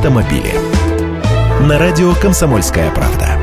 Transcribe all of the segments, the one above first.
автомобили. На радио «Комсомольская правда».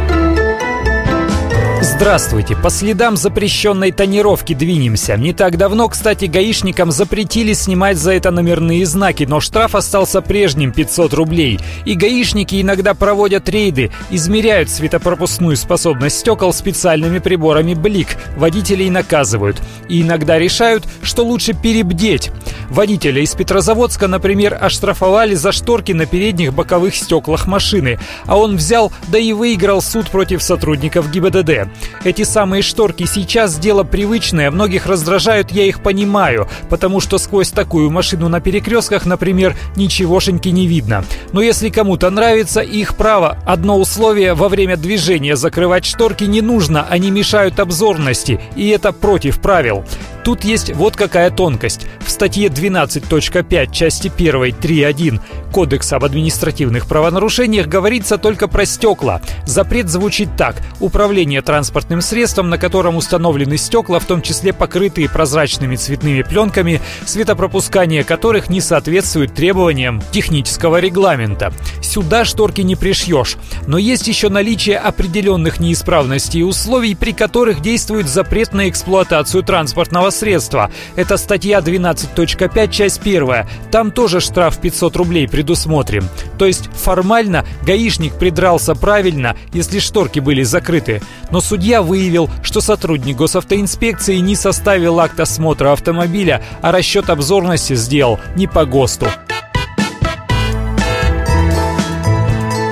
Здравствуйте! По следам запрещенной тонировки двинемся. Не так давно, кстати, гаишникам запретили снимать за это номерные знаки, но штраф остался прежним – 500 рублей. И гаишники иногда проводят рейды, измеряют светопропускную способность стекол специальными приборами БЛИК. Водителей наказывают. И иногда решают, что лучше перебдеть. Водителя из Петрозаводска, например, оштрафовали за шторки на передних боковых стеклах машины, а он взял, да и выиграл суд против сотрудников ГИБДД. Эти самые шторки сейчас дело привычное, многих раздражают, я их понимаю, потому что сквозь такую машину на перекрестках, например, ничегошеньки не видно. Но если кому-то нравится, их право. Одно условие – во время движения закрывать шторки не нужно, они мешают обзорности, и это против правил. Тут есть вот какая тонкость. В статье 12.5 части 1 3.1 Кодекса об административных правонарушениях говорится только про стекла. Запрет звучит так. Управление транспортным средством, на котором установлены стекла, в том числе покрытые прозрачными цветными пленками, светопропускание которых не соответствует требованиям технического регламента. Сюда шторки не пришьешь. Но есть еще наличие определенных неисправностей и условий, при которых действует запрет на эксплуатацию транспортного средства. Это статья 12.5, часть 1. Там тоже штраф 500 рублей предусмотрен. То есть формально гаишник придрался правильно, если шторки были закрыты. Но судья выявил, что сотрудник госавтоинспекции не составил акт осмотра автомобиля, а расчет обзорности сделал не по ГОСТу.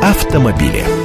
Автомобили.